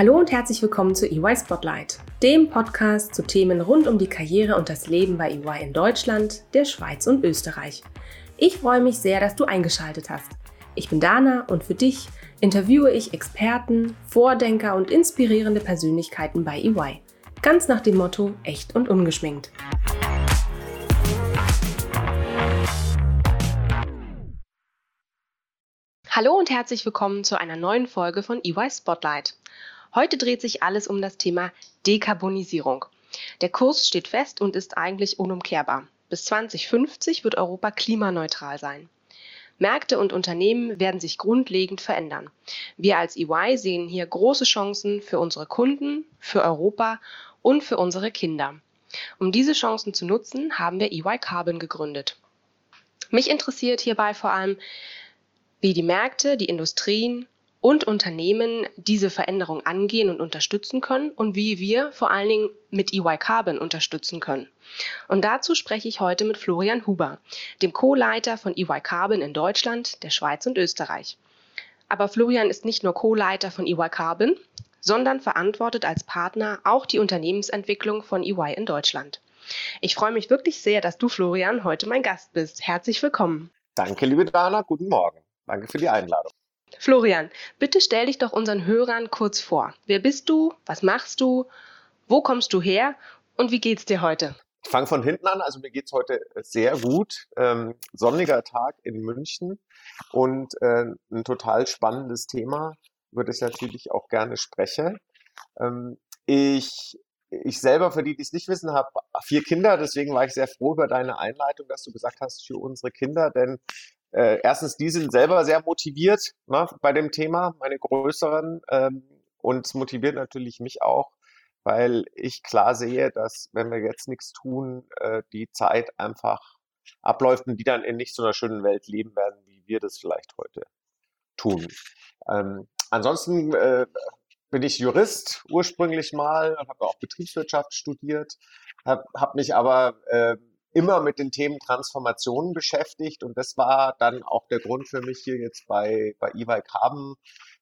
Hallo und herzlich willkommen zu EY Spotlight, dem Podcast zu Themen rund um die Karriere und das Leben bei EY in Deutschland, der Schweiz und Österreich. Ich freue mich sehr, dass du eingeschaltet hast. Ich bin Dana und für dich interviewe ich Experten, Vordenker und inspirierende Persönlichkeiten bei EY. Ganz nach dem Motto echt und ungeschminkt. Hallo und herzlich willkommen zu einer neuen Folge von EY Spotlight. Heute dreht sich alles um das Thema Dekarbonisierung. Der Kurs steht fest und ist eigentlich unumkehrbar. Bis 2050 wird Europa klimaneutral sein. Märkte und Unternehmen werden sich grundlegend verändern. Wir als EY sehen hier große Chancen für unsere Kunden, für Europa und für unsere Kinder. Um diese Chancen zu nutzen, haben wir EY Carbon gegründet. Mich interessiert hierbei vor allem, wie die Märkte, die Industrien und Unternehmen diese Veränderung angehen und unterstützen können und wie wir vor allen Dingen mit EY Carbon unterstützen können. Und dazu spreche ich heute mit Florian Huber, dem Co-Leiter von EY Carbon in Deutschland, der Schweiz und Österreich. Aber Florian ist nicht nur Co-Leiter von EY Carbon, sondern verantwortet als Partner auch die Unternehmensentwicklung von EY in Deutschland. Ich freue mich wirklich sehr, dass du, Florian, heute mein Gast bist. Herzlich willkommen. Danke, liebe Dana. Guten Morgen. Danke für die Einladung. Florian, bitte stell dich doch unseren Hörern kurz vor. Wer bist du? Was machst du? Wo kommst du her? Und wie geht's dir heute? Ich fange von hinten an. Also mir geht's heute sehr gut. Ähm, sonniger Tag in München und äh, ein total spannendes Thema, über das ich natürlich auch gerne spreche. Ähm, ich ich selber, für die, die es nicht wissen, habe vier Kinder, deswegen war ich sehr froh über deine Einleitung, dass du gesagt hast, für unsere Kinder, denn äh, erstens, die sind selber sehr motiviert ne, bei dem Thema, meine größeren. Ähm, und es motiviert natürlich mich auch, weil ich klar sehe, dass wenn wir jetzt nichts tun, äh, die Zeit einfach abläuft und die dann in nicht so einer schönen Welt leben werden, wie wir das vielleicht heute tun. Ähm, ansonsten äh, bin ich Jurist ursprünglich mal, habe auch Betriebswirtschaft studiert, habe hab mich aber äh, immer mit den Themen Transformation beschäftigt. Und das war dann auch der Grund für mich hier jetzt bei, bei EY Carbon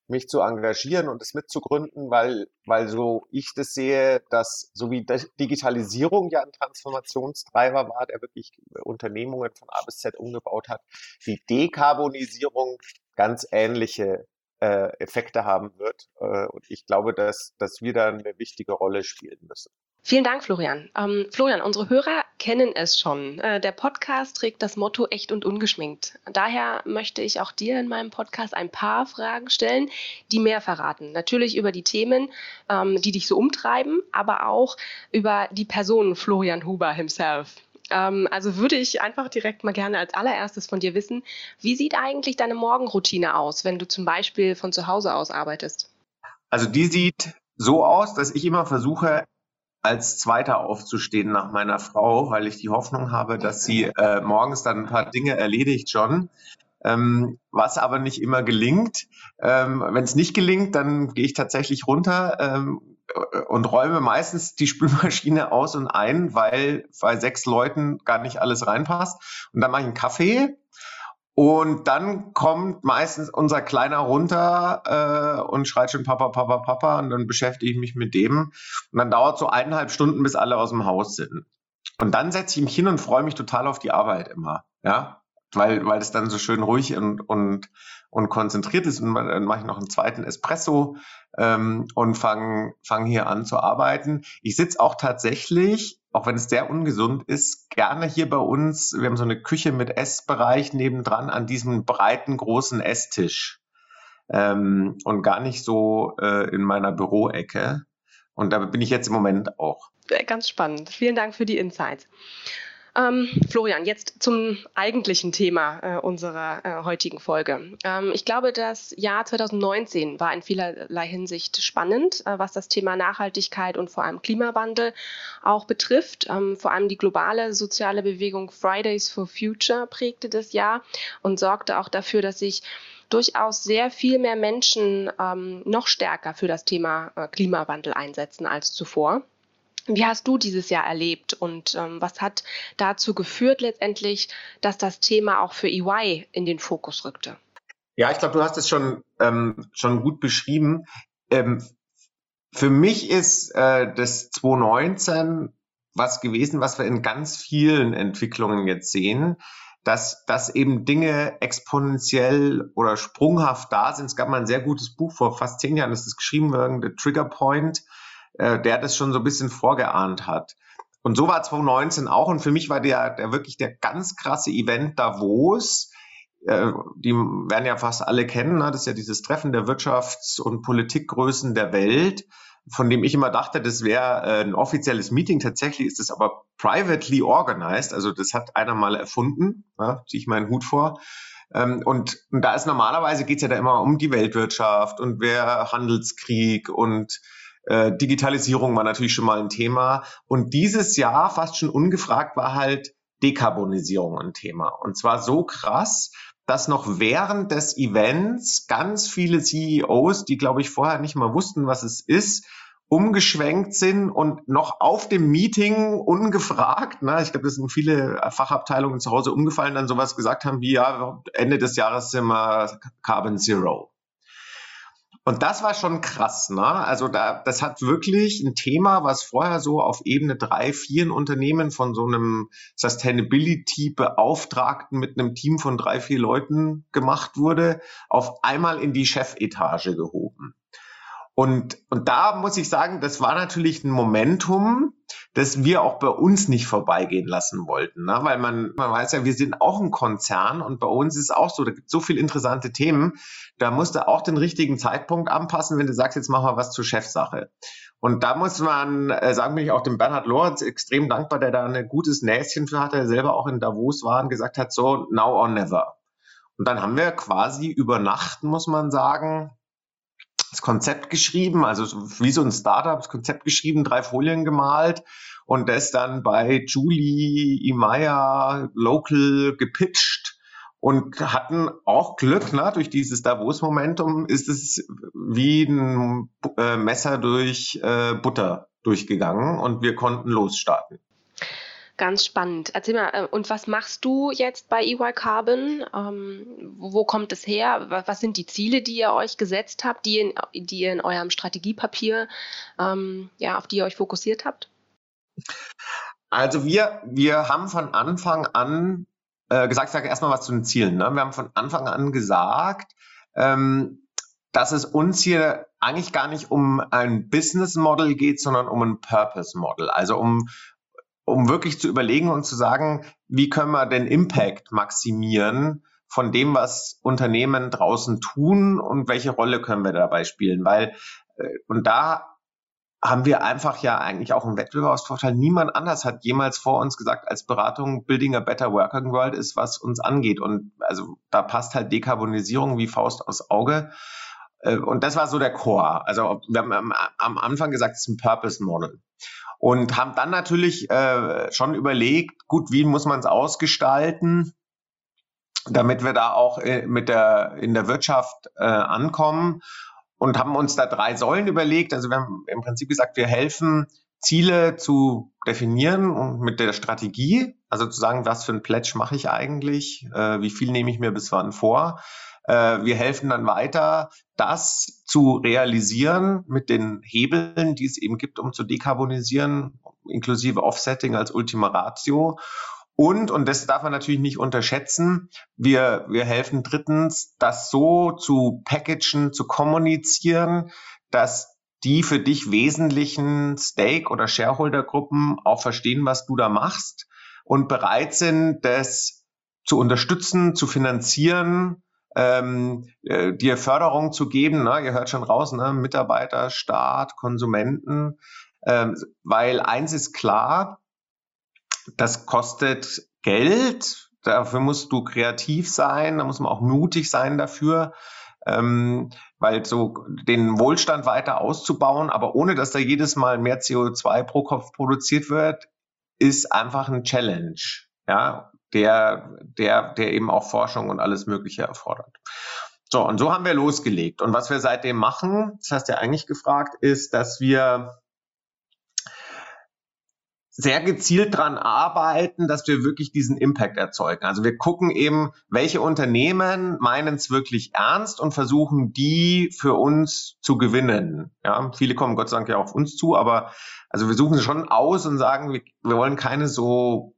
mich zu engagieren und es mitzugründen, weil, weil so ich das sehe, dass so wie Digitalisierung ja ein Transformationstreiber war, der wirklich Unternehmungen von A bis Z umgebaut hat, die Dekarbonisierung ganz ähnliche äh, Effekte haben wird. Äh, und ich glaube, dass, dass wir da eine wichtige Rolle spielen müssen. Vielen Dank, Florian. Ähm, Florian, unsere Hörer kennen es schon. Äh, der Podcast trägt das Motto echt und ungeschminkt. Daher möchte ich auch dir in meinem Podcast ein paar Fragen stellen, die mehr verraten. Natürlich über die Themen, ähm, die dich so umtreiben, aber auch über die Person Florian Huber himself. Ähm, also würde ich einfach direkt mal gerne als allererstes von dir wissen, wie sieht eigentlich deine Morgenroutine aus, wenn du zum Beispiel von zu Hause aus arbeitest? Also die sieht so aus, dass ich immer versuche, als Zweiter aufzustehen nach meiner Frau, weil ich die Hoffnung habe, dass sie äh, morgens dann ein paar Dinge erledigt schon. Ähm, was aber nicht immer gelingt. Ähm, Wenn es nicht gelingt, dann gehe ich tatsächlich runter ähm, und räume meistens die Spülmaschine aus und ein, weil bei sechs Leuten gar nicht alles reinpasst. Und dann mache ich einen Kaffee und dann kommt meistens unser Kleiner runter äh, und schreit schon Papa, Papa, Papa. Und dann beschäftige ich mich mit dem. Und dann dauert so eineinhalb Stunden, bis alle aus dem Haus sind. Und dann setze ich mich hin und freue mich total auf die Arbeit immer. Ja, weil, weil es dann so schön ruhig und, und, und konzentriert ist. Und dann mache ich noch einen zweiten Espresso ähm, und fange fang hier an zu arbeiten. Ich sitze auch tatsächlich auch wenn es sehr ungesund ist, gerne hier bei uns. Wir haben so eine Küche mit Essbereich nebendran an diesem breiten, großen Esstisch. Ähm, und gar nicht so äh, in meiner Büroecke. Und da bin ich jetzt im Moment auch. Ganz spannend. Vielen Dank für die Insights. Ähm, Florian, jetzt zum eigentlichen Thema äh, unserer äh, heutigen Folge. Ähm, ich glaube, das Jahr 2019 war in vielerlei Hinsicht spannend, äh, was das Thema Nachhaltigkeit und vor allem Klimawandel auch betrifft. Ähm, vor allem die globale soziale Bewegung Fridays for Future prägte das Jahr und sorgte auch dafür, dass sich durchaus sehr viel mehr Menschen ähm, noch stärker für das Thema äh, Klimawandel einsetzen als zuvor. Wie hast du dieses Jahr erlebt und ähm, was hat dazu geführt letztendlich, dass das Thema auch für EY in den Fokus rückte? Ja, ich glaube, du hast es schon, ähm, schon gut beschrieben. Ähm, für mich ist äh, das 2019 was gewesen, was wir in ganz vielen Entwicklungen jetzt sehen, dass, dass eben Dinge exponentiell oder sprunghaft da sind. Es gab mal ein sehr gutes Buch vor fast zehn Jahren, das ist geschrieben worden, The Trigger Point, äh, der das schon so ein bisschen vorgeahnt hat. Und so war 2019 auch. Und für mich war der, der wirklich der ganz krasse Event Davos. Äh, die werden ja fast alle kennen. Ne? Das ist ja dieses Treffen der Wirtschafts- und Politikgrößen der Welt von dem ich immer dachte, das wäre äh, ein offizielles Meeting. Tatsächlich ist es aber privately organized. Also das hat einer mal erfunden. Ja, ziehe ich meinen Hut vor. Ähm, und, und da ist normalerweise geht's ja da immer um die Weltwirtschaft und wer Handelskrieg und äh, Digitalisierung war natürlich schon mal ein Thema. Und dieses Jahr, fast schon ungefragt, war halt Dekarbonisierung ein Thema. Und zwar so krass, dass noch während des Events ganz viele CEOs, die glaube ich vorher nicht mal wussten, was es ist, umgeschwenkt sind und noch auf dem Meeting ungefragt, ne, ich glaube, das sind viele Fachabteilungen zu Hause umgefallen, dann sowas gesagt haben wie, ja, Ende des Jahres sind wir Carbon Zero. Und das war schon krass, ne? Also da, das hat wirklich ein Thema, was vorher so auf Ebene drei, vier Unternehmen von so einem Sustainability-Beauftragten mit einem Team von drei, vier Leuten gemacht wurde, auf einmal in die Chefetage gehoben. Und, und da muss ich sagen, das war natürlich ein Momentum, das wir auch bei uns nicht vorbeigehen lassen wollten. Ne? Weil man, man weiß ja, wir sind auch ein Konzern und bei uns ist es auch so, da gibt es so viele interessante Themen. Da musst du auch den richtigen Zeitpunkt anpassen, wenn du sagst, jetzt machen wir was zur Chefsache. Und da muss man, äh, sagen ich auch dem Bernhard Lorenz extrem dankbar, der da ein gutes Näschen für hatte, der selber auch in Davos war und gesagt hat, so now or never. Und dann haben wir quasi über Nacht, muss man sagen, das Konzept geschrieben, also wie so ein Startup, das Konzept geschrieben, drei Folien gemalt und das dann bei Julie Imaya Local gepitcht und hatten auch Glück, ne? durch dieses Davos-Momentum ist es wie ein äh, Messer durch äh, Butter durchgegangen und wir konnten losstarten. Ganz spannend. Erzähl mal, äh, und was machst du jetzt bei EY Carbon? Ähm, wo kommt es her? Was sind die Ziele, die ihr euch gesetzt habt, die, in, die ihr in eurem Strategiepapier, ähm, ja, auf die ihr euch fokussiert habt? Also wir, wir haben von Anfang an äh, gesagt, ich sage erstmal was zu den Zielen. Ne? Wir haben von Anfang an gesagt, ähm, dass es uns hier eigentlich gar nicht um ein Business Model geht, sondern um ein Purpose Model. Also um, um wirklich zu überlegen und zu sagen, wie können wir den Impact maximieren von dem, was Unternehmen draußen tun und welche Rolle können wir dabei spielen. Weil, äh, und da haben wir einfach ja eigentlich auch einen Wettbewerbsvorteil. Niemand anders hat jemals vor uns gesagt, als Beratung Building a Better Working World ist, was uns angeht. Und also da passt halt Dekarbonisierung wie Faust aufs Auge. Äh, und das war so der Core. Also wir haben am Anfang gesagt, es ist ein Purpose Model und haben dann natürlich äh, schon überlegt, gut, wie muss man es ausgestalten, damit wir da auch äh, mit der in der Wirtschaft äh, ankommen und haben uns da drei Säulen überlegt. Also wir haben im Prinzip gesagt, wir helfen Ziele zu definieren und mit der Strategie, also zu sagen, was für ein Pledge mache ich eigentlich, äh, wie viel nehme ich mir bis wann vor. Äh, wir helfen dann weiter, das zu realisieren mit den Hebeln, die es eben gibt, um zu dekarbonisieren, inklusive Offsetting als Ultima Ratio. Und, und das darf man natürlich nicht unterschätzen, wir, wir helfen drittens, das so zu packagen, zu kommunizieren, dass die für dich wesentlichen Stake- oder Shareholder-Gruppen auch verstehen, was du da machst und bereit sind, das zu unterstützen, zu finanzieren ähm, äh, dir Förderung zu geben. Ne? Ihr hört schon raus, ne? Mitarbeiter, Staat, Konsumenten. Ähm, weil eins ist klar, das kostet Geld. Dafür musst du kreativ sein, da muss man auch mutig sein dafür. Ähm, weil so den Wohlstand weiter auszubauen, aber ohne dass da jedes Mal mehr CO2 pro Kopf produziert wird, ist einfach ein Challenge. Ja, der, der, der eben auch Forschung und alles Mögliche erfordert. So, und so haben wir losgelegt. Und was wir seitdem machen, das hast du ja eigentlich gefragt, ist, dass wir sehr gezielt dran arbeiten, dass wir wirklich diesen Impact erzeugen. Also wir gucken eben, welche Unternehmen meinen es wirklich ernst und versuchen, die für uns zu gewinnen. Ja, viele kommen Gott sei Dank ja auf uns zu, aber also wir suchen sie schon aus und sagen, wir, wir wollen keine so,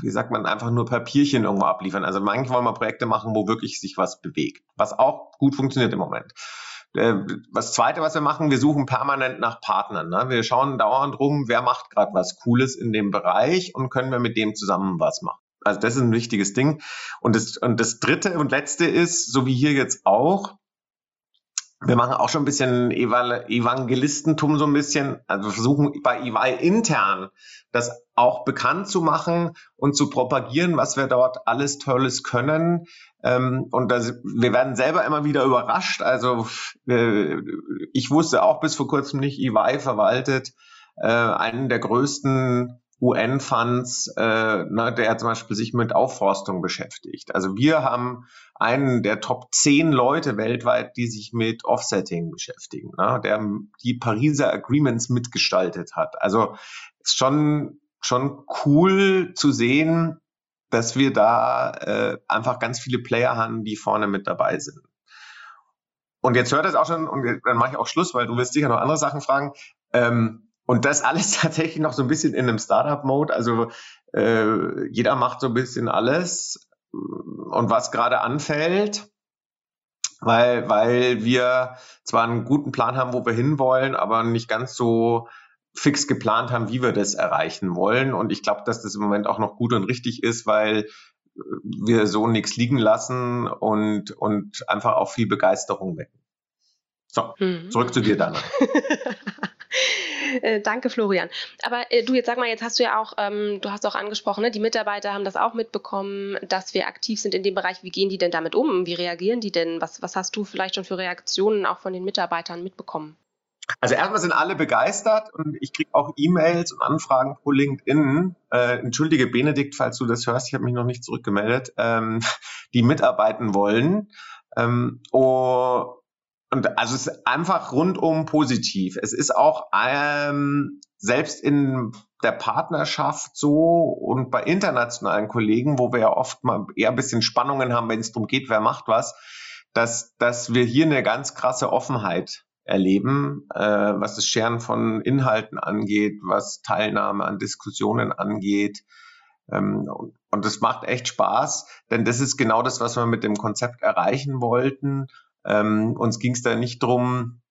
wie sagt man, einfach nur Papierchen irgendwo abliefern. Also manchmal wollen wir Projekte machen, wo wirklich sich was bewegt, was auch gut funktioniert im Moment. Äh, was zweite, was wir machen, wir suchen permanent nach Partnern. Ne? Wir schauen dauernd rum, wer macht gerade was Cooles in dem Bereich und können wir mit dem zusammen was machen. Also das ist ein wichtiges Ding. Und das, und das dritte und letzte ist, so wie hier jetzt auch, wir machen auch schon ein bisschen Evangelistentum so ein bisschen, also wir versuchen bei EY intern das auch bekannt zu machen und zu propagieren, was wir dort alles Tolles können. Ähm, und das, wir werden selber immer wieder überrascht. Also äh, ich wusste auch bis vor kurzem nicht, EY verwaltet äh, einen der größten UN-Funds, äh, ne, der zum Beispiel sich mit Aufforstung beschäftigt. Also wir haben einen der Top 10 Leute weltweit, die sich mit Offsetting beschäftigen, ne, der die Pariser Agreements mitgestaltet hat. Also ist schon, schon cool zu sehen, dass wir da äh, einfach ganz viele Player haben, die vorne mit dabei sind. Und jetzt hört es auch schon, und dann mache ich auch Schluss, weil du wirst sicher noch andere Sachen fragen. Ähm, und das alles tatsächlich noch so ein bisschen in einem Startup-Mode. Also äh, jeder macht so ein bisschen alles und was gerade anfällt, weil, weil wir zwar einen guten Plan haben, wo wir hinwollen, aber nicht ganz so fix geplant haben, wie wir das erreichen wollen. Und ich glaube, dass das im Moment auch noch gut und richtig ist, weil wir so nichts liegen lassen und, und einfach auch viel Begeisterung wecken. So, mhm. zurück zu dir, Dana. Äh, danke, Florian. Aber äh, du, jetzt sag mal, jetzt hast du ja auch, ähm, du hast auch angesprochen, ne, die Mitarbeiter haben das auch mitbekommen, dass wir aktiv sind in dem Bereich. Wie gehen die denn damit um? Wie reagieren die denn? Was, was hast du vielleicht schon für Reaktionen auch von den Mitarbeitern mitbekommen? Also erstmal sind alle begeistert und ich kriege auch E-Mails und Anfragen pro LinkedIn. Äh, entschuldige Benedikt, falls du das hörst, ich habe mich noch nicht zurückgemeldet, ähm, die mitarbeiten wollen. Ähm, oh, und also es ist einfach rundum positiv. Es ist auch ähm, selbst in der Partnerschaft so und bei internationalen Kollegen, wo wir ja oft mal eher ein bisschen Spannungen haben, wenn es darum geht, wer macht was, dass, dass wir hier eine ganz krasse Offenheit erleben, äh, was das Scheren von Inhalten angeht, was Teilnahme an Diskussionen angeht. Ähm, und, und das macht echt Spaß, denn das ist genau das, was wir mit dem Konzept erreichen wollten. Ähm, uns ging es da nicht drum,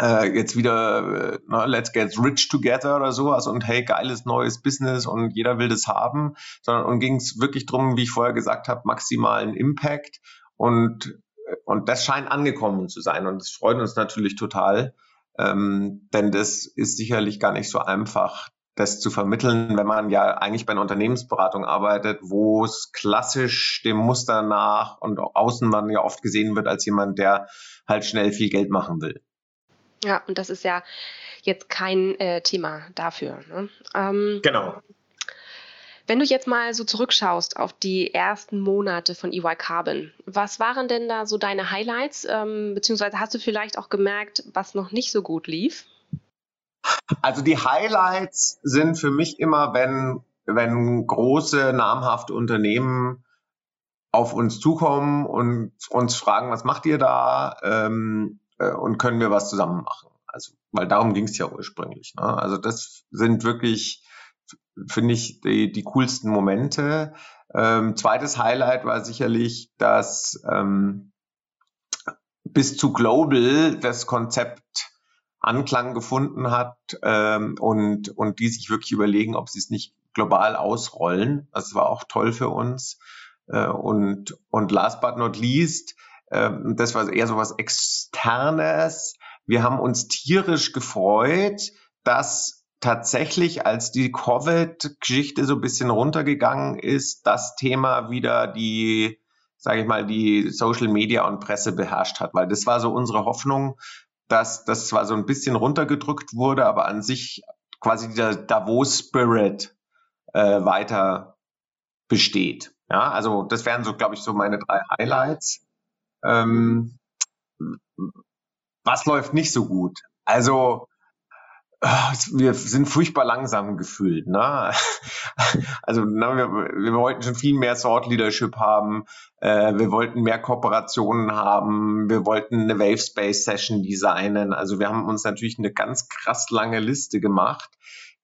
äh, jetzt wieder, äh, na, let's get rich together oder sowas und hey, geiles neues Business und jeder will das haben, sondern uns ging es wirklich drum, wie ich vorher gesagt habe, maximalen Impact und, und das scheint angekommen zu sein und das freut uns natürlich total, ähm, denn das ist sicherlich gar nicht so einfach, das zu vermitteln, wenn man ja eigentlich bei einer Unternehmensberatung arbeitet, wo es klassisch dem Muster nach und außen man ja oft gesehen wird als jemand, der halt schnell viel Geld machen will. Ja, und das ist ja jetzt kein äh, Thema dafür. Ne? Ähm, genau. Wenn du jetzt mal so zurückschaust auf die ersten Monate von EY Carbon, was waren denn da so deine Highlights? Ähm, beziehungsweise hast du vielleicht auch gemerkt, was noch nicht so gut lief? Also die Highlights sind für mich immer, wenn, wenn große, namhafte Unternehmen auf uns zukommen und uns fragen, was macht ihr da ähm, äh, und können wir was zusammen machen. Also, weil darum ging es ja ursprünglich. Ne? Also das sind wirklich, finde ich, die, die coolsten Momente. Ähm, zweites Highlight war sicherlich, dass ähm, bis zu Global das Konzept Anklang gefunden hat ähm, und, und die sich wirklich überlegen, ob sie es nicht global ausrollen. Das war auch toll für uns. Äh, und, und last but not least, äh, das war eher so was Externes. Wir haben uns tierisch gefreut, dass tatsächlich, als die Covid-Geschichte so ein bisschen runtergegangen ist, das Thema wieder die, sage ich mal, die Social Media und Presse beherrscht hat, weil das war so unsere Hoffnung, dass das zwar so ein bisschen runtergedrückt wurde, aber an sich quasi der Davos-Spirit äh, weiter besteht. Ja, also das wären so, glaube ich, so meine drei Highlights. Ähm, was läuft nicht so gut? Also wir sind furchtbar langsam gefühlt. Ne? Also na, wir, wir wollten schon viel mehr Thought Leadership haben. Äh, wir wollten mehr Kooperationen haben. Wir wollten eine Wave Space Session designen. Also wir haben uns natürlich eine ganz krass lange Liste gemacht,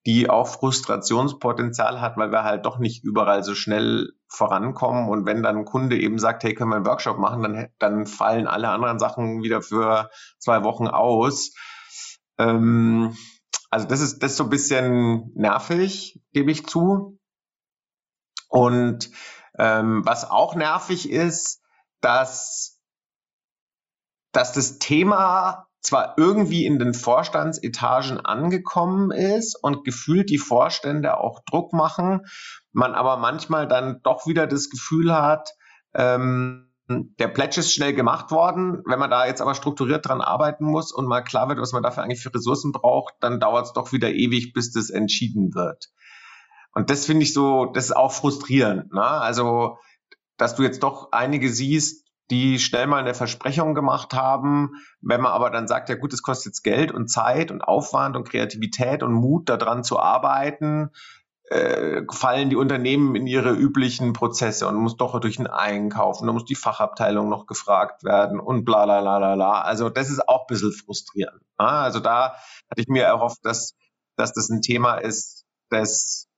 die auch Frustrationspotenzial hat, weil wir halt doch nicht überall so schnell vorankommen. Und wenn dann ein Kunde eben sagt, hey, können wir einen Workshop machen, dann, dann fallen alle anderen Sachen wieder für zwei Wochen aus. Ähm, also das ist, das ist so ein bisschen nervig, gebe ich zu. Und ähm, was auch nervig ist, dass, dass das Thema zwar irgendwie in den Vorstandsetagen angekommen ist und gefühlt die Vorstände auch Druck machen, man aber manchmal dann doch wieder das Gefühl hat, ähm, der Pledge ist schnell gemacht worden. Wenn man da jetzt aber strukturiert dran arbeiten muss und mal klar wird, was man dafür eigentlich für Ressourcen braucht, dann dauert es doch wieder ewig, bis das entschieden wird. Und das finde ich so, das ist auch frustrierend. Ne? Also, dass du jetzt doch einige siehst, die schnell mal eine Versprechung gemacht haben, wenn man aber dann sagt, ja gut, es kostet jetzt Geld und Zeit und Aufwand und Kreativität und Mut, daran zu arbeiten, äh, fallen die Unternehmen in ihre üblichen Prozesse und muss doch durch einen Einkauf und dann muss die Fachabteilung noch gefragt werden und bla bla bla bla bla. Also das ist auch ein bisschen frustrierend. Ne? Also da hatte ich mir erhofft, dass, dass das ein Thema ist, das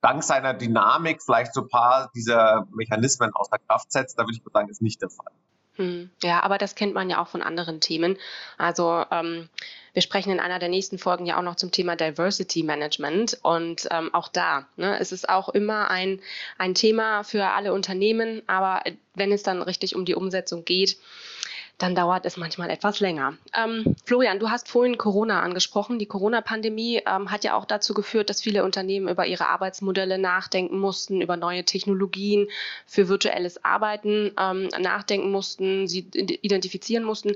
dank seiner Dynamik vielleicht so ein paar dieser Mechanismen außer Kraft setzt. Da würde ich sagen, ist nicht der Fall. Hm, ja, aber das kennt man ja auch von anderen Themen. Also ähm, wir sprechen in einer der nächsten Folgen ja auch noch zum Thema Diversity Management. Und ähm, auch da ne, es ist auch immer ein, ein Thema für alle Unternehmen, aber wenn es dann richtig um die Umsetzung geht, dann dauert es manchmal etwas länger. Ähm, Florian, du hast vorhin Corona angesprochen. Die Corona-Pandemie ähm, hat ja auch dazu geführt, dass viele Unternehmen über ihre Arbeitsmodelle nachdenken mussten, über neue Technologien für virtuelles Arbeiten ähm, nachdenken mussten, sie identifizieren mussten.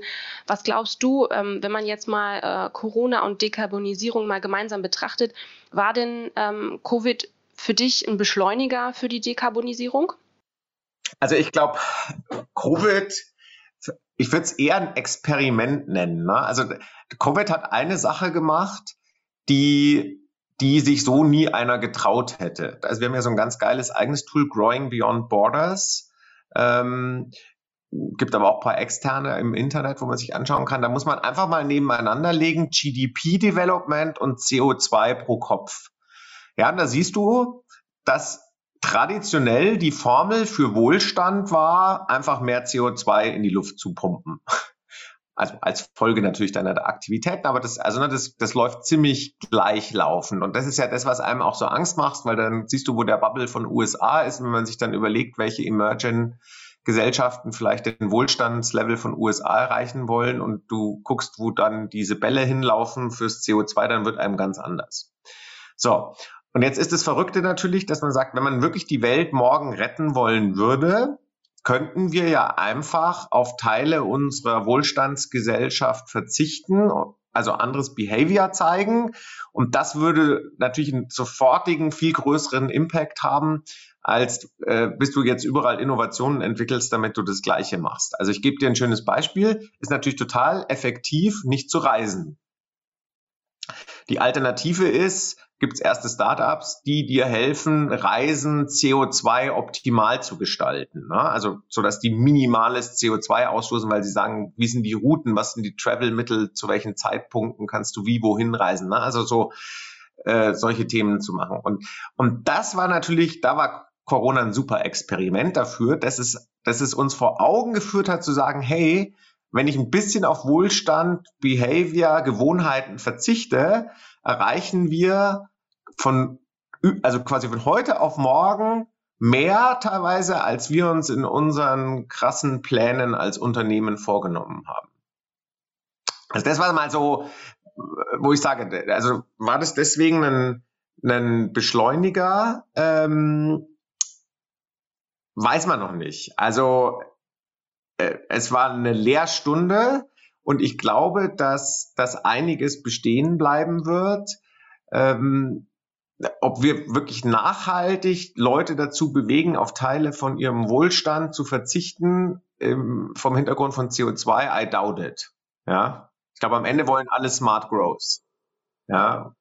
Was glaubst du, ähm, wenn man jetzt mal äh, Corona und Dekarbonisierung mal gemeinsam betrachtet, war denn ähm, Covid für dich ein Beschleuniger für die Dekarbonisierung? Also ich glaube, Covid ich würde es eher ein Experiment nennen. Ne? Also Covid hat eine Sache gemacht, die, die sich so nie einer getraut hätte. Also wir haben ja so ein ganz geiles eigenes Tool, Growing Beyond Borders. Ähm, gibt aber auch ein paar externe im Internet, wo man sich anschauen kann. Da muss man einfach mal nebeneinander legen, GDP-Development und CO2 pro Kopf. Ja, und da siehst du, dass traditionell die Formel für Wohlstand war, einfach mehr CO2 in die Luft zu pumpen. Also als Folge natürlich deiner Aktivitäten, aber das, also ne, das, das läuft ziemlich gleichlaufend. Und das ist ja das, was einem auch so Angst macht, weil dann siehst du, wo der Bubble von USA ist, wenn man sich dann überlegt, welche Emerging Gesellschaften vielleicht den Wohlstandslevel von USA erreichen wollen und du guckst, wo dann diese Bälle hinlaufen fürs CO2, dann wird einem ganz anders. So. Und jetzt ist das Verrückte natürlich, dass man sagt, wenn man wirklich die Welt morgen retten wollen würde, könnten wir ja einfach auf Teile unserer Wohlstandsgesellschaft verzichten, also anderes Behavior zeigen. Und das würde natürlich einen sofortigen, viel größeren Impact haben, als äh, bis du jetzt überall Innovationen entwickelst, damit du das Gleiche machst. Also ich gebe dir ein schönes Beispiel. Ist natürlich total effektiv, nicht zu reisen. Die Alternative ist, gibt es erste Startups, die dir helfen, Reisen CO2 optimal zu gestalten. Ne? Also so dass die minimales CO2 ausstoßen, weil sie sagen, wie sind die Routen, was sind die Travel-Mittel, zu welchen Zeitpunkten kannst du wie wohin reisen. Ne? Also so äh, solche Themen zu machen. Und, und das war natürlich, da war Corona ein super Experiment dafür, dass es, dass es uns vor Augen geführt hat zu sagen, hey, wenn ich ein bisschen auf Wohlstand, Behavior, Gewohnheiten verzichte, erreichen wir von, also quasi von heute auf morgen mehr teilweise, als wir uns in unseren krassen Plänen als Unternehmen vorgenommen haben. Also das war mal so, wo ich sage, also war das deswegen ein, ein Beschleuniger? Ähm, weiß man noch nicht. Also äh, es war eine Lehrstunde und ich glaube, dass, dass einiges bestehen bleiben wird. Ähm, ob wir wirklich nachhaltig Leute dazu bewegen, auf Teile von ihrem Wohlstand zu verzichten, ähm, vom Hintergrund von CO2, I doubt it. Ja. Ich glaube, am Ende wollen alle Smart Growth. Ja.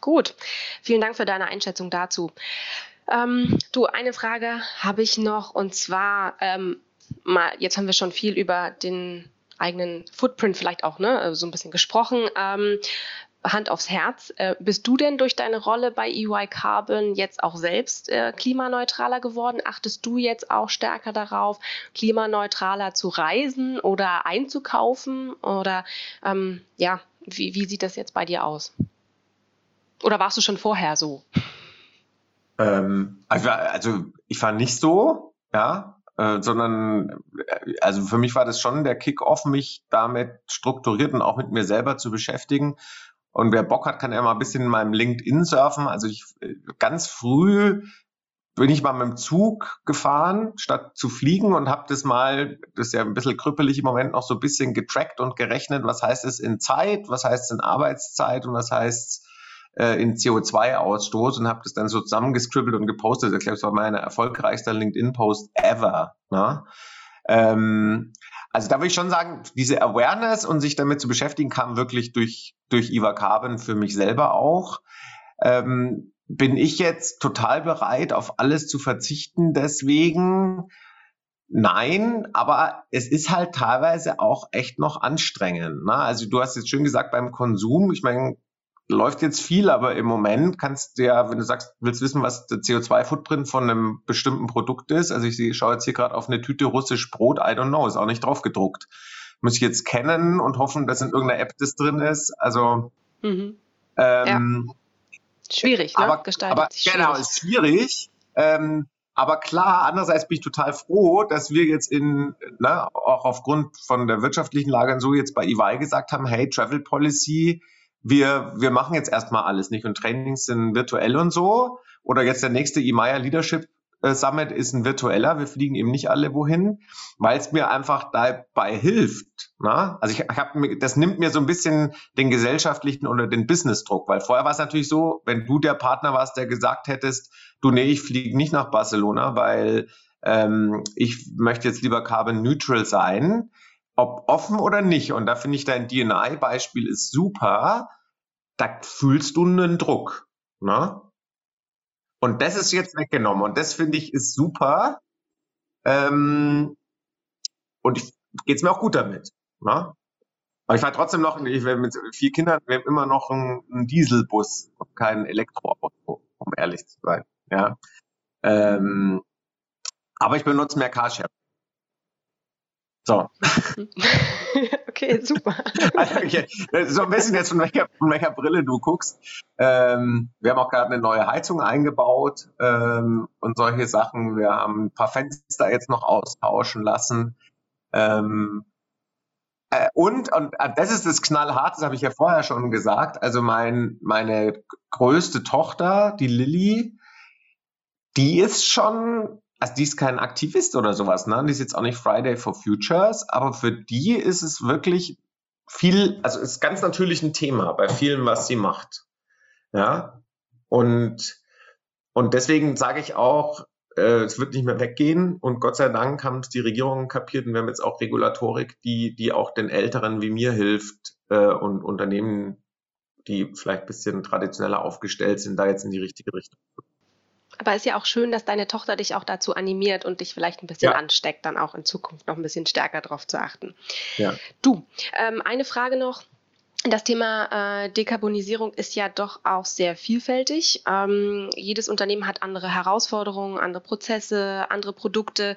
Gut, vielen Dank für deine Einschätzung dazu. Ähm, du, eine Frage habe ich noch und zwar, ähm, mal, jetzt haben wir schon viel über den eigenen Footprint vielleicht auch ne, so ein bisschen gesprochen. Ähm, Hand aufs Herz, äh, bist du denn durch deine Rolle bei EY Carbon jetzt auch selbst äh, klimaneutraler geworden? Achtest du jetzt auch stärker darauf, klimaneutraler zu reisen oder einzukaufen? Oder ähm, ja, wie, wie sieht das jetzt bei dir aus? Oder warst du schon vorher so? Ähm, also ich war nicht so, ja, äh, sondern äh, also für mich war das schon der Kick-off, mich damit strukturiert und auch mit mir selber zu beschäftigen. Und wer Bock hat, kann ja mal ein bisschen in meinem LinkedIn surfen. Also ich äh, ganz früh bin ich mal mit dem Zug gefahren, statt zu fliegen und habe das mal, das ist ja ein bisschen krüppelig im Moment, noch so ein bisschen getrackt und gerechnet, was heißt es in Zeit, was heißt es in Arbeitszeit und was heißt es äh, in CO2-Ausstoß und habe das dann so zusammengescribbelt und gepostet. Ich glaube, es war meine erfolgreichste LinkedIn-Post ever. Ne? Ähm, also da würde ich schon sagen, diese Awareness und sich damit zu beschäftigen, kam wirklich durch, durch Iva Carbon für mich selber auch. Ähm, bin ich jetzt total bereit, auf alles zu verzichten deswegen? Nein, aber es ist halt teilweise auch echt noch anstrengend. Ne? Also du hast jetzt schön gesagt beim Konsum, ich meine, läuft jetzt viel, aber im Moment kannst du ja, wenn du sagst, willst wissen, was der CO2-Footprint von einem bestimmten Produkt ist. Also ich schaue jetzt hier gerade auf eine Tüte russisch Brot, I don't know, ist auch nicht drauf gedruckt. Muss ich jetzt kennen und hoffen, dass in irgendeiner App das drin ist. Also mhm. ähm, ja. schwierig, ne? aber, Gestaltet aber sich genau, ist schwierig. Ähm, aber klar, andererseits bin ich total froh, dass wir jetzt in, ne, auch aufgrund von der wirtschaftlichen Lage und so jetzt bei EY gesagt haben, hey, Travel Policy, wir, wir machen jetzt erstmal alles nicht und Trainings sind virtuell und so. Oder jetzt der nächste EMEA Leadership äh, Summit ist ein virtueller. Wir fliegen eben nicht alle wohin, weil es mir einfach dabei hilft. Na? Also ich, ich habe das nimmt mir so ein bisschen den gesellschaftlichen oder den Business-Druck, weil vorher war es natürlich so, wenn du der Partner warst, der gesagt hättest, du nee, ich fliege nicht nach Barcelona, weil ähm, ich möchte jetzt lieber carbon neutral sein, ob offen oder nicht. Und da finde ich dein DNI-Beispiel ist super. Da fühlst du einen Druck. Ne? Und das ist jetzt weggenommen. Und das finde ich ist super. Ähm, und ich geht's mir auch gut damit. Ne? Aber ich fahre trotzdem noch, ich mit vier Kindern, wir haben immer noch einen, einen Dieselbus und kein Elektroauto, um ehrlich zu sein. Ja. Ähm, aber ich benutze mehr Carsharing. So. okay, super. Also, okay. So ein bisschen jetzt von welcher, von welcher Brille du guckst. Ähm, wir haben auch gerade eine neue Heizung eingebaut ähm, und solche Sachen. Wir haben ein paar Fenster jetzt noch austauschen lassen. Ähm, äh, und, und äh, das ist das knallhart, das habe ich ja vorher schon gesagt. Also mein, meine größte Tochter, die Lilly, die ist schon also die ist kein Aktivist oder sowas, ne? Die ist jetzt auch nicht Friday for Futures, aber für die ist es wirklich viel, also ist ganz natürlich ein Thema bei vielen, was sie macht. Ja. Und, und deswegen sage ich auch, äh, es wird nicht mehr weggehen und Gott sei Dank haben es die Regierungen kapiert und wir haben jetzt auch Regulatorik, die, die auch den Älteren wie mir hilft äh, und Unternehmen, die vielleicht bisschen traditioneller aufgestellt sind, da jetzt in die richtige Richtung zu aber ist ja auch schön, dass deine Tochter dich auch dazu animiert und dich vielleicht ein bisschen ja. ansteckt, dann auch in Zukunft noch ein bisschen stärker darauf zu achten. Ja. Du, ähm, eine Frage noch. Das Thema äh, Dekarbonisierung ist ja doch auch sehr vielfältig. Ähm, jedes Unternehmen hat andere Herausforderungen, andere Prozesse, andere Produkte.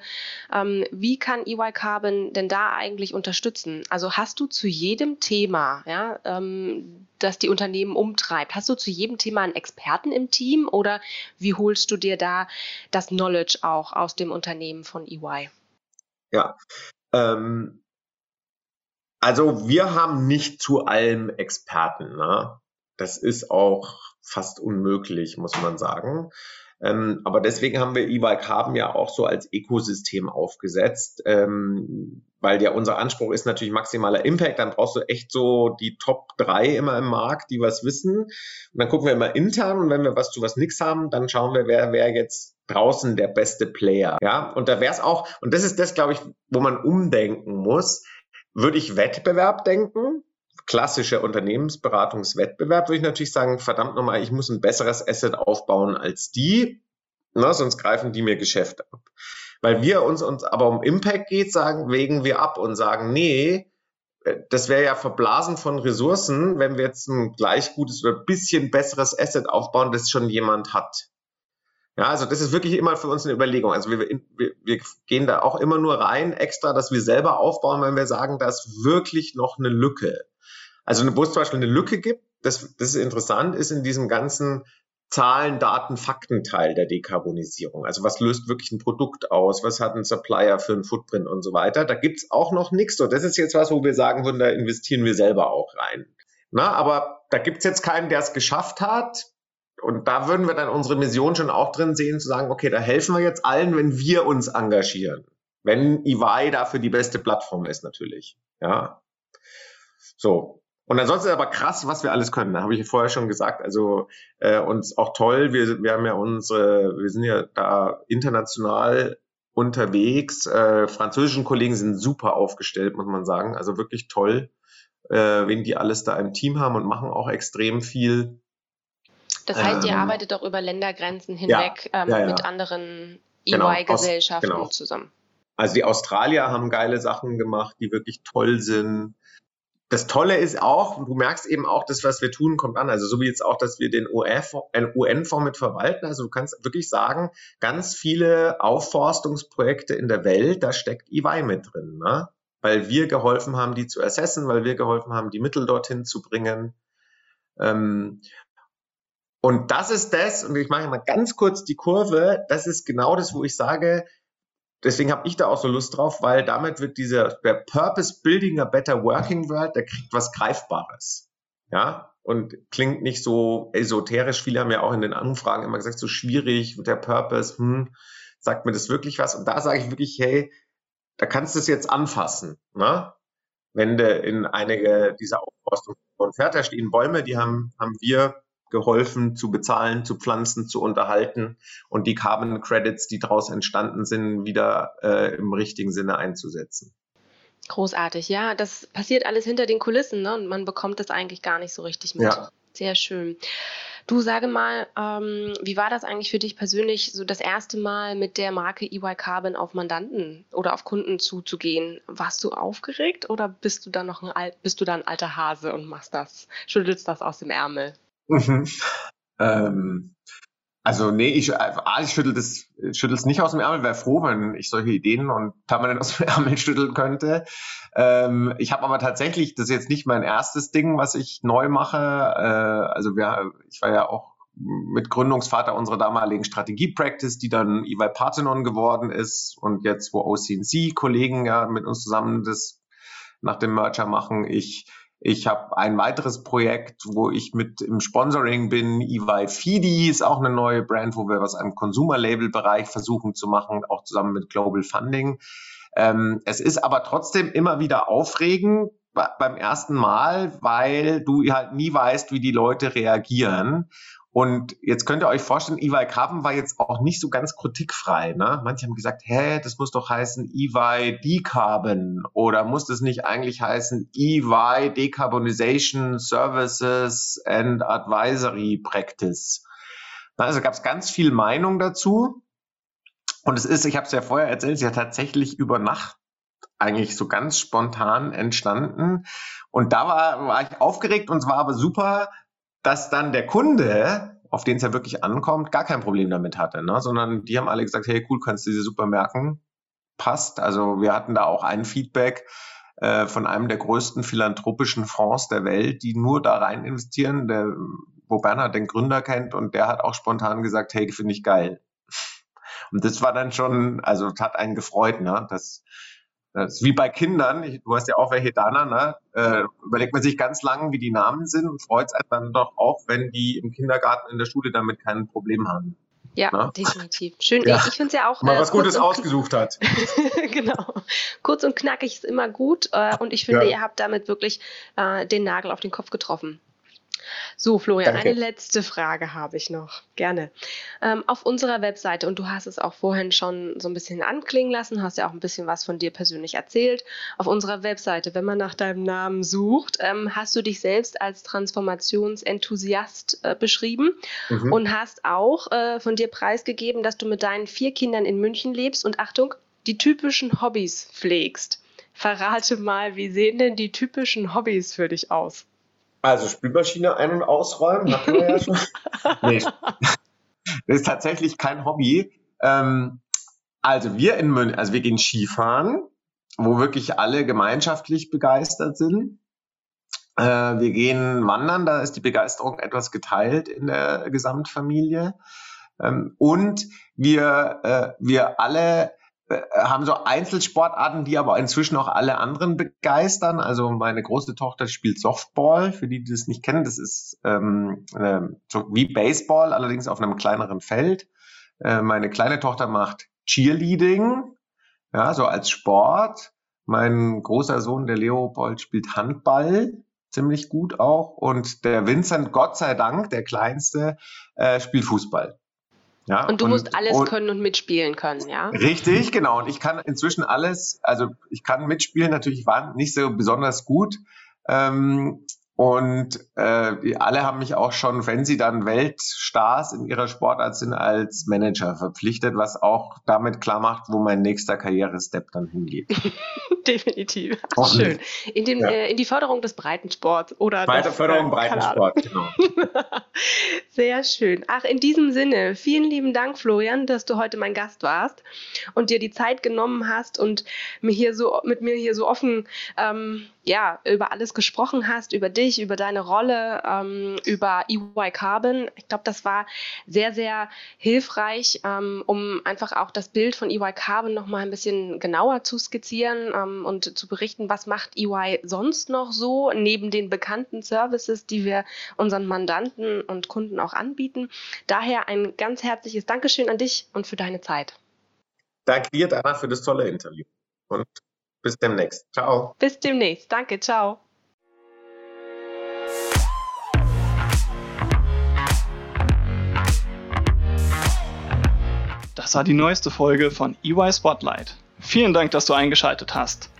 Ähm, wie kann EY Carbon denn da eigentlich unterstützen? Also hast du zu jedem Thema, ja, ähm, das die Unternehmen umtreibt, hast du zu jedem Thema einen Experten im Team oder wie holst du dir da das Knowledge auch aus dem Unternehmen von EY? Ja, ähm, also wir haben nicht zu allem Experten. Ne? Das ist auch fast unmöglich, muss man sagen. Ähm, aber deswegen haben wir E-Bike haben ja auch so als Ökosystem aufgesetzt, ähm, weil ja unser Anspruch ist natürlich maximaler Impact. Dann brauchst du echt so die Top drei immer im Markt, die was wissen. Und dann gucken wir immer intern und wenn wir was zu was nix haben, dann schauen wir, wer wäre jetzt draußen der beste Player. Ja, und da wäre es auch, und das ist das, glaube ich, wo man umdenken muss würde ich Wettbewerb denken. klassischer Unternehmensberatungswettbewerb, würde ich natürlich sagen, verdammt nochmal, ich muss ein besseres Asset aufbauen als die, ne, sonst greifen die mir Geschäfte ab. Weil wir uns, uns aber um Impact geht, sagen, wägen wir ab und sagen, nee, äh, das wäre ja verblasen von Ressourcen, wenn wir jetzt ein gleich gutes oder bisschen besseres Asset aufbauen, das schon jemand hat. Ja, also das ist wirklich immer für uns eine Überlegung. Also wir, wir, wir gehen da auch immer nur rein extra, dass wir selber aufbauen, wenn wir sagen, da ist wirklich noch eine Lücke. Also wo es zum Beispiel eine Lücke gibt, das, das ist interessant, ist in diesem ganzen Zahlen, Daten, Fakten-Teil der Dekarbonisierung. Also was löst wirklich ein Produkt aus? Was hat ein Supplier für einen Footprint und so weiter? Da gibt's auch noch nichts. So, das ist jetzt was, wo wir sagen würden, da investieren wir selber auch rein. Na, aber da gibt's jetzt keinen, der es geschafft hat. Und da würden wir dann unsere Mission schon auch drin sehen, zu sagen, okay, da helfen wir jetzt allen, wenn wir uns engagieren. Wenn EY dafür die beste Plattform ist, natürlich. Ja. So, und ansonsten aber krass, was wir alles können. Da habe ich vorher schon gesagt. Also äh, uns auch toll. Wir, wir haben ja unsere, wir sind ja da international unterwegs. Äh, französischen Kollegen sind super aufgestellt, muss man sagen. Also wirklich toll, äh, wen die alles da im Team haben und machen auch extrem viel. Das heißt, ihr ähm, arbeitet auch über Ländergrenzen hinweg ja, ähm, ja, ja. mit anderen EY-Gesellschaften genau, genau. zusammen. Also die Australier haben geile Sachen gemacht, die wirklich toll sind das Tolle ist auch, du merkst eben auch, das, was wir tun, kommt an. Also so wie jetzt auch, dass wir den UN-Fonds mit verwalten. Also du kannst wirklich sagen, ganz viele Aufforstungsprojekte in der Welt, da steckt EY mit drin. Ne? Weil wir geholfen haben, die zu assessen, weil wir geholfen haben, die Mittel dorthin zu bringen. Ähm, und das ist das, und ich mache mal ganz kurz die Kurve, das ist genau das, wo ich sage, deswegen habe ich da auch so Lust drauf, weil damit wird dieser der Purpose Building a Better Working World, der kriegt was Greifbares. Ja, und klingt nicht so esoterisch. Viele haben ja auch in den Anfragen immer gesagt, so schwierig der Purpose, hm, sagt mir das wirklich was? Und da sage ich wirklich, hey, da kannst du es jetzt anfassen. Ne? Wenn du in einige dieser Aufforstungen fährt, da stehen Bäume, die haben, haben wir geholfen zu bezahlen, zu pflanzen, zu unterhalten und die Carbon Credits, die daraus entstanden sind, wieder äh, im richtigen Sinne einzusetzen. Großartig, ja, das passiert alles hinter den Kulissen ne? und man bekommt das eigentlich gar nicht so richtig mit. Ja. Sehr schön. Du sage mal, ähm, wie war das eigentlich für dich persönlich, so das erste Mal mit der Marke EY Carbon auf Mandanten oder auf Kunden zuzugehen? Warst du aufgeregt oder bist du dann noch ein, bist du da ein alter Hase und machst das, schüttelst das aus dem Ärmel? Mhm. Ähm, also nee, ich, ah, ich schüttel das, schüttel nicht aus dem Ärmel, wäre froh, wenn ich solche Ideen und permanent aus dem Ärmel schütteln könnte. Ähm, ich habe aber tatsächlich, das ist jetzt nicht mein erstes Ding, was ich neu mache. Äh, also wir, ich war ja auch mit Gründungsvater unserer damaligen Strategie-Practice, die dann EY Parthenon geworden ist und jetzt, wo OCNC-Kollegen ja mit uns zusammen das nach dem Merger machen. Ich ich habe ein weiteres Projekt, wo ich mit im Sponsoring bin. EY Fidi ist auch eine neue Brand, wo wir was im Consumer-Label-Bereich versuchen zu machen, auch zusammen mit Global Funding. Ähm, es ist aber trotzdem immer wieder aufregend beim ersten Mal, weil du halt nie weißt, wie die Leute reagieren. Und jetzt könnt ihr euch vorstellen, EY Carbon war jetzt auch nicht so ganz kritikfrei. Ne? Manche haben gesagt, hä, das muss doch heißen EY Decarbon oder muss das nicht eigentlich heißen EY Decarbonization Services and Advisory Practice? Also gab es ganz viel Meinung dazu. Und es ist, ich habe es ja vorher erzählt, es ist ja tatsächlich über Nacht eigentlich so ganz spontan entstanden. Und da war, war ich aufgeregt und es war aber super, dass dann der Kunde, auf den es ja wirklich ankommt, gar kein Problem damit hatte, ne? sondern die haben alle gesagt, hey cool, kannst du dir super merken, passt. Also wir hatten da auch ein Feedback äh, von einem der größten philanthropischen Fonds der Welt, die nur da rein investieren, der, wo Bernhard den Gründer kennt und der hat auch spontan gesagt, hey, finde ich geil. Und das war dann schon, also hat einen gefreut, ne? dass das ist wie bei Kindern, ich, du hast ja auch welche da, ne? Äh, überlegt man sich ganz lang, wie die Namen sind und freut sich dann doch auch, wenn die im Kindergarten, in der Schule damit kein Problem haben. Ja, Na? Ne? definitiv. Schön. Ja. Ich finde es ja auch. Mal äh, was Gutes ausgesucht hat. genau. Kurz und knackig ist immer gut. Äh, und ich finde, ja. ihr habt damit wirklich äh, den Nagel auf den Kopf getroffen. So, Florian, Danke. eine letzte Frage habe ich noch. Gerne. Ähm, auf unserer Webseite, und du hast es auch vorhin schon so ein bisschen anklingen lassen, hast ja auch ein bisschen was von dir persönlich erzählt. Auf unserer Webseite, wenn man nach deinem Namen sucht, ähm, hast du dich selbst als Transformationsenthusiast äh, beschrieben mhm. und hast auch äh, von dir preisgegeben, dass du mit deinen vier Kindern in München lebst und Achtung, die typischen Hobbys pflegst. Verrate mal, wie sehen denn die typischen Hobbys für dich aus? Also Spülmaschine ein- und ausräumen, hatten wir ja schon. nee, das ist tatsächlich kein Hobby. Ähm, also wir in München, also wir gehen Skifahren, wo wirklich alle gemeinschaftlich begeistert sind. Äh, wir gehen wandern, da ist die Begeisterung etwas geteilt in der Gesamtfamilie. Ähm, und wir, äh, wir alle haben so Einzelsportarten, die aber inzwischen auch alle anderen begeistern. Also meine große Tochter spielt Softball. Für die, die das nicht kennen, das ist ähm, äh, so wie Baseball, allerdings auf einem kleineren Feld. Äh, meine kleine Tochter macht Cheerleading, ja, so als Sport. Mein großer Sohn, der Leopold, spielt Handball, ziemlich gut auch. Und der Vincent, Gott sei Dank, der Kleinste, äh, spielt Fußball. Ja, und du und, musst alles und, können und mitspielen können, ja? Richtig, genau. Und ich kann inzwischen alles, also ich kann mitspielen, natürlich war nicht so besonders gut. Ähm, und äh, alle haben mich auch schon, wenn sie dann Weltstars in ihrer Sportart sind, als Manager verpflichtet, was auch damit klar macht, wo mein nächster Karrierestep dann hingeht. Definitiv. Ach, schön. In, den, ja. äh, in die Förderung des Breitensports oder Weiter das, Förderung äh, Breitensport, genau. Sehr schön. Ach, in diesem Sinne, vielen lieben Dank, Florian, dass du heute mein Gast warst und dir die Zeit genommen hast und mir hier so mit mir hier so offen ähm, ja, über alles gesprochen hast, über dich, über deine Rolle, ähm, über EY Carbon. Ich glaube, das war sehr, sehr hilfreich, ähm, um einfach auch das Bild von EY Carbon nochmal ein bisschen genauer zu skizzieren ähm, und zu berichten, was macht EY sonst noch so, neben den bekannten Services, die wir unseren Mandanten und Kunden auch anbieten. Daher ein ganz herzliches Dankeschön an dich und für deine Zeit. Danke dir, Dana, für das tolle Interview. Und bis demnächst. Ciao. Bis demnächst. Danke. Ciao. Das war die neueste Folge von EY Spotlight. Vielen Dank, dass du eingeschaltet hast.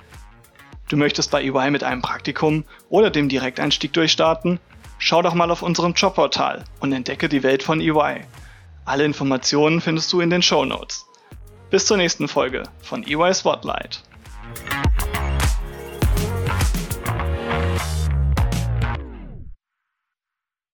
Du möchtest bei EY mit einem Praktikum oder dem Direkteinstieg durchstarten? Schau doch mal auf unserem Jobportal und entdecke die Welt von EY. Alle Informationen findest du in den Show Notes. Bis zur nächsten Folge von EY Spotlight.